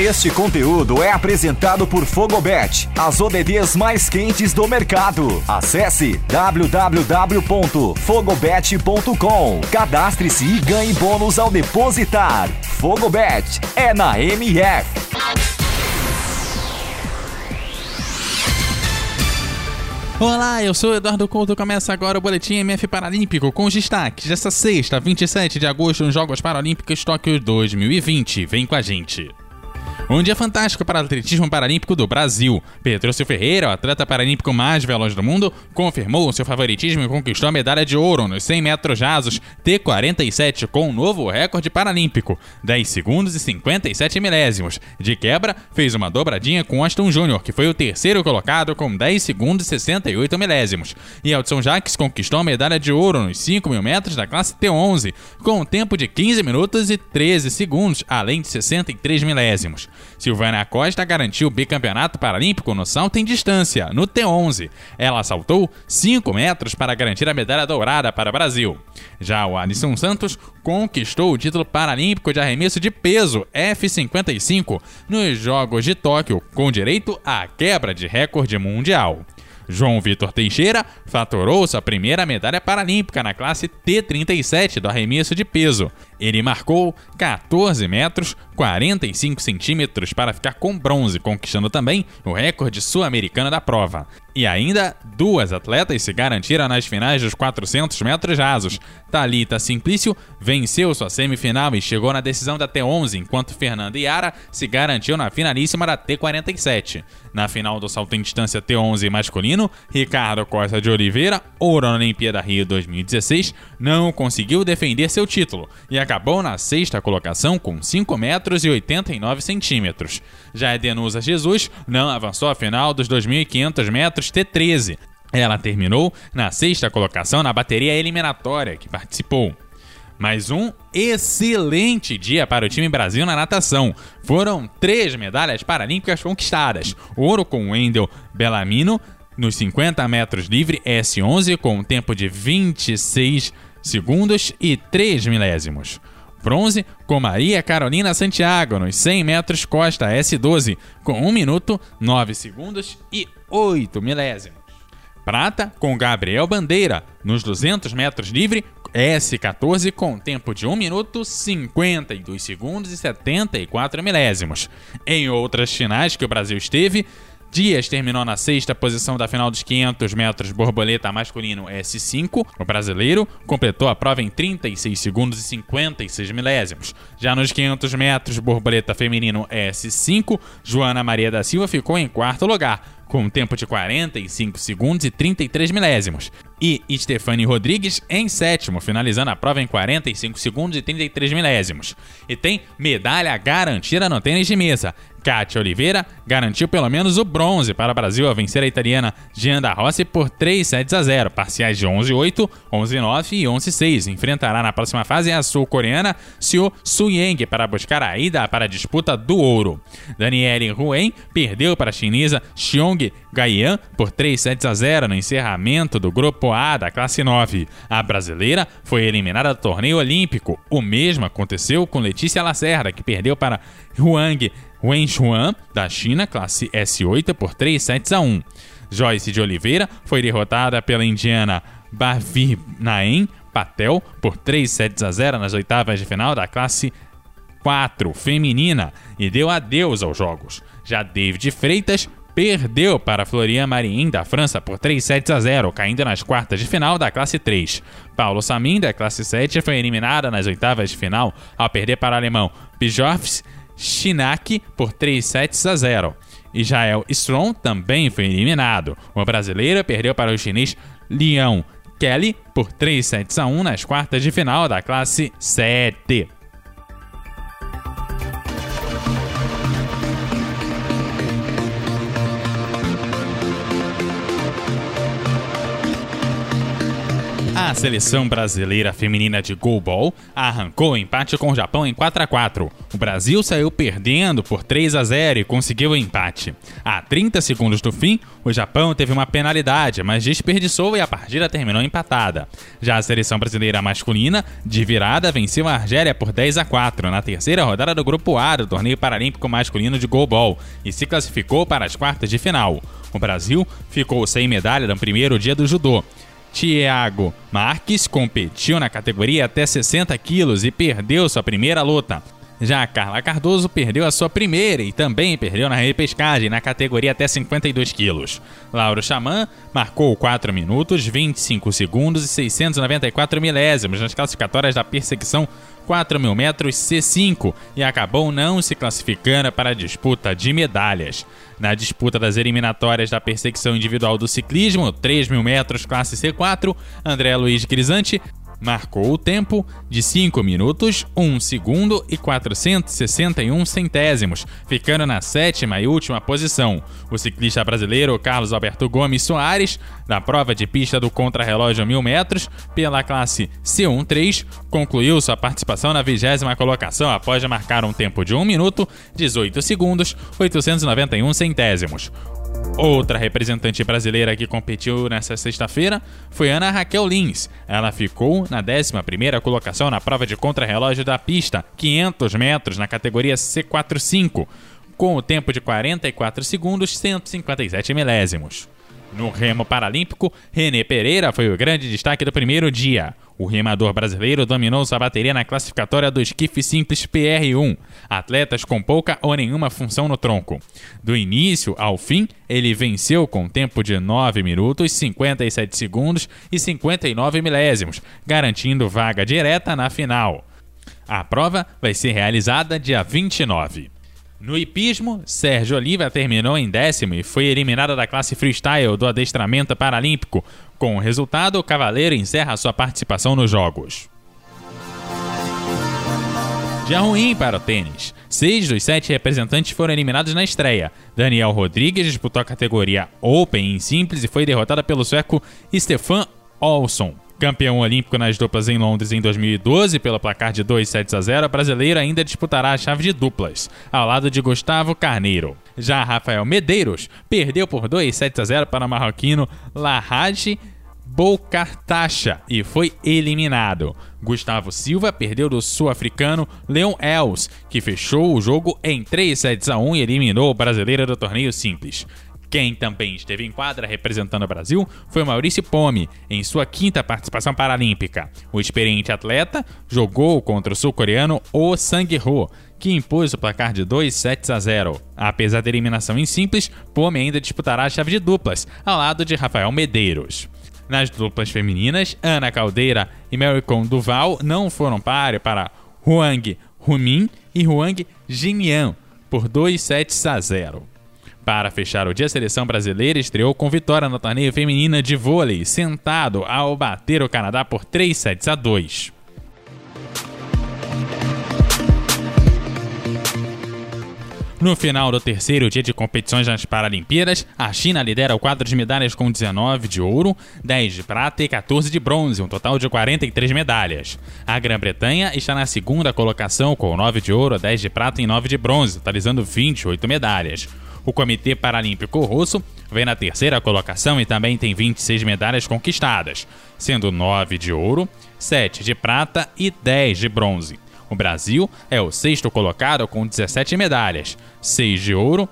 Este conteúdo é apresentado por Fogobet, as ODDs mais quentes do mercado. Acesse www.fogobet.com. Cadastre-se e ganhe bônus ao depositar. Fogobet é na MF. Olá, eu sou Eduardo Couto. Começa agora o Boletim MF Paralímpico com os destaques desta sexta, 27 de agosto, nos Jogos Paralímpicos Tóquio 2020. Vem com a gente. Um dia fantástico para o atletismo paralímpico do Brasil. Petrúcio Ferreira, o atleta paralímpico mais veloz do mundo, confirmou seu favoritismo e conquistou a medalha de ouro nos 100 metros rasos T47 com um novo recorde paralímpico, 10 segundos e 57 milésimos. De quebra, fez uma dobradinha com Aston Júnior, que foi o terceiro colocado com 10 segundos e 68 milésimos. E Elton Jacques conquistou a medalha de ouro nos 5 mil metros da classe T11, com um tempo de 15 minutos e 13 segundos, além de 63 milésimos. Silvana Costa garantiu o bicampeonato paralímpico no salto em distância, no T11. Ela saltou 5 metros para garantir a medalha dourada para o Brasil. Já o Alisson Santos conquistou o título paralímpico de arremesso de peso F55 nos Jogos de Tóquio, com direito à quebra de recorde mundial. João Vitor Teixeira faturou sua primeira medalha paralímpica na classe T37 do arremesso de peso. Ele marcou 14 metros 45 centímetros para ficar com bronze, conquistando também o recorde sul-americano da prova. E ainda, duas atletas se garantiram nas finais dos 400 metros rasos. Talita Simplício venceu sua semifinal e chegou na decisão da T11, enquanto Fernanda Yara se garantiu na finalíssima da T47. Na final do salto em distância T11 masculino, Ricardo Costa de Oliveira, ouro na Olimpíada Rio 2016, não conseguiu defender seu título e acabou na sexta colocação com 5 metros e 89 centímetros. Já Edenusa Jesus não avançou à final dos 2.500 metros T13. Ela terminou na sexta colocação na bateria eliminatória que participou. Mais um excelente dia para o time Brasil na natação. Foram três medalhas paralímpicas conquistadas: ouro com Wendel Bellamino nos 50 metros livre S11 com um tempo de 26 segundos e 3 milésimos. Bronze com Maria Carolina Santiago nos 100 metros costa S12 com 1 minuto, 9 segundos e 8 milésimos. Prata com Gabriel Bandeira nos 200 metros livre S14 com tempo de 1 minuto, 52 segundos e 74 milésimos. Em outras finais que o Brasil esteve, Dias terminou na sexta posição da final dos 500 metros borboleta masculino S5. O brasileiro completou a prova em 36 segundos e 56 milésimos. Já nos 500 metros borboleta feminino S5, Joana Maria da Silva ficou em quarto lugar, com um tempo de 45 segundos e 33 milésimos. E Stefani Rodrigues em sétimo, finalizando a prova em 45 segundos e 33 milésimos. E tem medalha garantida no tênis de mesa. Kátia Oliveira garantiu pelo menos o bronze para o Brasil ao vencer a italiana Gianda Rossi por 3 sets a 0, parciais de 11-8, 11-9 e 11-6. Enfrentará na próxima fase a sul-coreana Seo Suyeng para buscar a ida para a disputa do ouro. Danielle Huen perdeu para a chinesa Xiong Gaian por 3 sets a 0 no encerramento do grupo A da classe 9. A brasileira foi eliminada do torneio olímpico. O mesmo aconteceu com Letícia Lacerda, que perdeu para Huang Wenxuan, da China, classe S8 por 3 sets a 1. Joyce de Oliveira foi derrotada pela indiana Bhavir Naem Patel por 3 sets a 0 nas oitavas de final da classe 4 feminina e deu adeus aos jogos. Já David Freitas perdeu para Florian Marin da França por 3 sets a 0, caindo nas quartas de final da classe 3. Paulo Samin da classe 7 foi eliminada nas oitavas de final ao perder para o alemão Bjorfs Shinak por 3 sets a 0. Israel Strong também foi eliminado. O brasileiro perdeu para o chinês Liang Kelly por 3 sets a 1 nas quartas de final da classe 7. A seleção brasileira feminina de goalball arrancou o empate com o Japão em 4 a 4. O Brasil saiu perdendo por 3 a 0 e conseguiu o empate. A 30 segundos do fim, o Japão teve uma penalidade, mas desperdiçou e a partida terminou empatada. Já a seleção brasileira masculina, de virada, venceu a Argélia por 10 a 4 na terceira rodada do grupo A do torneio paralímpico masculino de goalball e se classificou para as quartas de final. O Brasil ficou sem medalha no primeiro dia do judô. Thiago Marques competiu na categoria até 60 quilos e perdeu sua primeira luta. Já Carla Cardoso perdeu a sua primeira e também perdeu na repescagem na categoria até 52 quilos. Lauro Xamã marcou 4 minutos, 25 segundos e 694 milésimos nas classificatórias da perseguição 4 mil metros C5 e acabou não se classificando para a disputa de medalhas. Na disputa das eliminatórias da perseguição individual do ciclismo, 3 mil metros classe C4, André Luiz Grisante marcou o tempo de 5 minutos, 1 segundo e 461 centésimos, ficando na sétima e última posição. O ciclista brasileiro Carlos Alberto Gomes Soares, na prova de pista do contrarrelógio 1000 metros, pela classe C1-3, concluiu sua participação na vigésima colocação após marcar um tempo de 1 minuto, 18 segundos, 891 centésimos. Outra representante brasileira que competiu nessa sexta-feira foi Ana Raquel Lins. Ela ficou na 11ª colocação na prova de contrarrelógio da pista, 500 metros na categoria C45, com o tempo de 44 segundos 157 milésimos. No remo paralímpico, René Pereira foi o grande destaque do primeiro dia. O remador brasileiro dominou sua bateria na classificatória do esquife simples PR1, atletas com pouca ou nenhuma função no tronco. Do início ao fim, ele venceu com tempo de 9 minutos, 57 segundos e 59 milésimos, garantindo vaga direta na final. A prova vai ser realizada dia 29. No hipismo, Sérgio Oliva terminou em décimo e foi eliminado da classe freestyle do adestramento paralímpico. Com o resultado, o cavaleiro encerra sua participação nos Jogos. Dia ruim para o tênis. Seis dos sete representantes foram eliminados na estreia. Daniel Rodrigues disputou a categoria Open em simples e foi derrotado pelo sueco Stefan Olsson. Campeão olímpico nas duplas em Londres em 2012 pelo placar de 2 sets a 0, o brasileiro ainda disputará a chave de duplas, ao lado de Gustavo Carneiro. Já Rafael Medeiros perdeu por 2 sets a 0 para o marroquino Lahaj Boucartacha e foi eliminado. Gustavo Silva perdeu do sul-africano Leon Els, que fechou o jogo em 3 sets a 1 e eliminou o brasileiro do torneio simples. Quem também esteve em quadra representando o Brasil foi Maurício Pome, em sua quinta participação paralímpica. O experiente atleta jogou contra o sul-coreano Oh Sang-ho, que impôs o placar de 2 sets a 0. Apesar da eliminação em simples, Pome ainda disputará a chave de duplas, ao lado de Rafael Medeiros. Nas duplas femininas, Ana Caldeira e Maricon Duval não foram páreo para Huang Humin e Huang Jinian por 2 sets a 0. Para fechar o dia, a seleção brasileira estreou com vitória no torneio feminina de vôlei, sentado ao bater o Canadá por 3 sets a 2. No final do terceiro dia de competições nas Paralimpíadas, a China lidera o quadro de medalhas com 19 de ouro, 10 de prata e 14 de bronze, um total de 43 medalhas. A Grã-Bretanha está na segunda colocação com 9 de ouro, 10 de prata e 9 de bronze, totalizando 28 medalhas. O Comitê Paralímpico Russo vem na terceira colocação e também tem 26 medalhas conquistadas, sendo 9 de ouro, 7 de prata e 10 de bronze. O Brasil é o sexto colocado com 17 medalhas, 6 de ouro,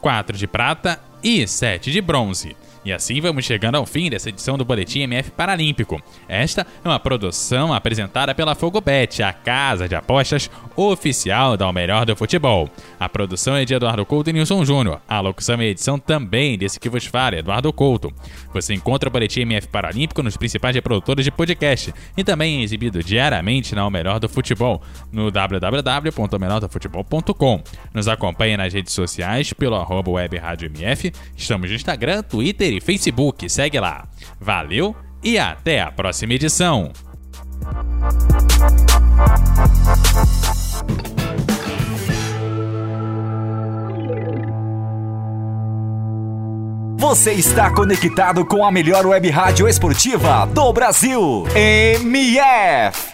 4 de prata e 7 de bronze. E assim vamos chegando ao fim dessa edição do Boletim MF Paralímpico. Esta é uma produção apresentada pela Fogobet, a casa de apostas oficial da O Melhor do Futebol. A produção é de Eduardo Couto e Nilson Júnior. A locução e edição também desse que vos fala, Eduardo Couto. Você encontra o Boletim MF Paralímpico nos principais reprodutores de podcast e também é exibido diariamente na O Melhor do Futebol, no www.omelhordofutebol.com. Nos acompanhe nas redes sociais pelo arroba web rádio MF. Estamos no Instagram, Twitter Twitter e Facebook. Segue lá. Valeu e até a próxima edição. Você está conectado com a melhor web rádio esportiva do Brasil. MF.